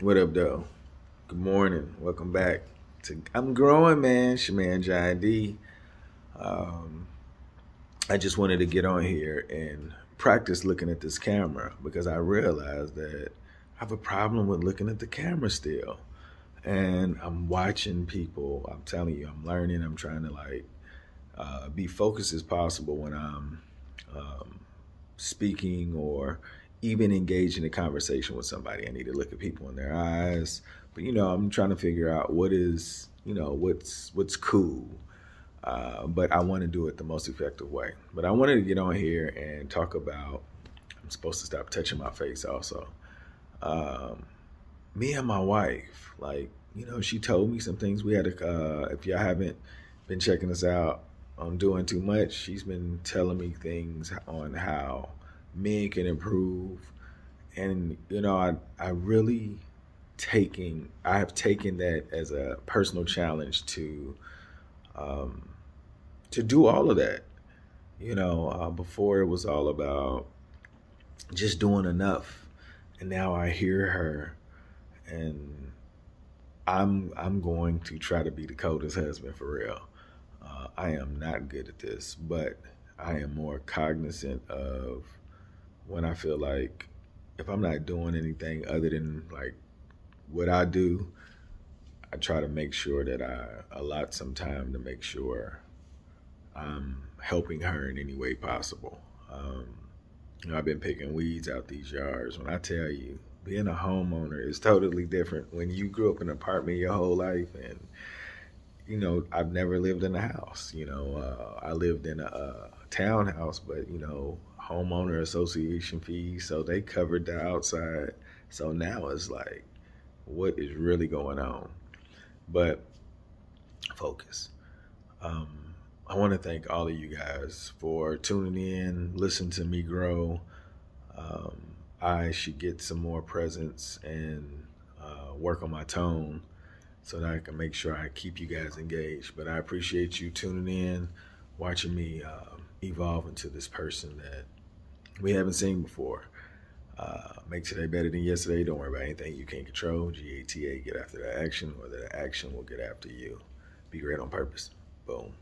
What up, though? Good morning. Welcome back to I'm growing, man. It's your man Um, I just wanted to get on here and practice looking at this camera because I realized that I have a problem with looking at the camera still. And I'm watching people. I'm telling you, I'm learning. I'm trying to like uh, be focused as possible when I'm um, speaking or even engage in a conversation with somebody. I need to look at people in their eyes. But you know, I'm trying to figure out what is, you know, what's what's cool. Uh, but I want to do it the most effective way. But I wanted to get on here and talk about. I'm supposed to stop touching my face also. Um, me and my wife, like you know, she told me some things. We had a. Uh, if y'all haven't been checking us out on doing too much, she's been telling me things on how men can improve. And you know, I I really taking I have taken that as a personal challenge to um, to do all of that. You know, uh, before it was all about just doing enough, and now I hear her, and I'm I'm going to try to be the coldest husband for real. Uh, I am not good at this, but I am more cognizant of when I feel like if I'm not doing anything other than like what I do, I try to make sure that I allot some time to make sure I'm helping her in any way possible. Um, you know, I've been picking weeds out these yards. When I tell you, being a homeowner is totally different. When you grew up in an apartment your whole life, and you know, I've never lived in a house. You know, uh, I lived in a, a townhouse, but you know, homeowner association fees, so they covered the outside. So now it's like, what is really going on? But focus. Um, I want to thank all of you guys for tuning in, listen to me grow. Um, I should get some more presence and uh, work on my tone so that I can make sure I keep you guys engaged. But I appreciate you tuning in, watching me uh, evolve into this person that we haven't seen before. Uh, make today better than yesterday. Don't worry about anything you can't control. GATA, get after the action, or the action will get after you. Be great on purpose. Boom.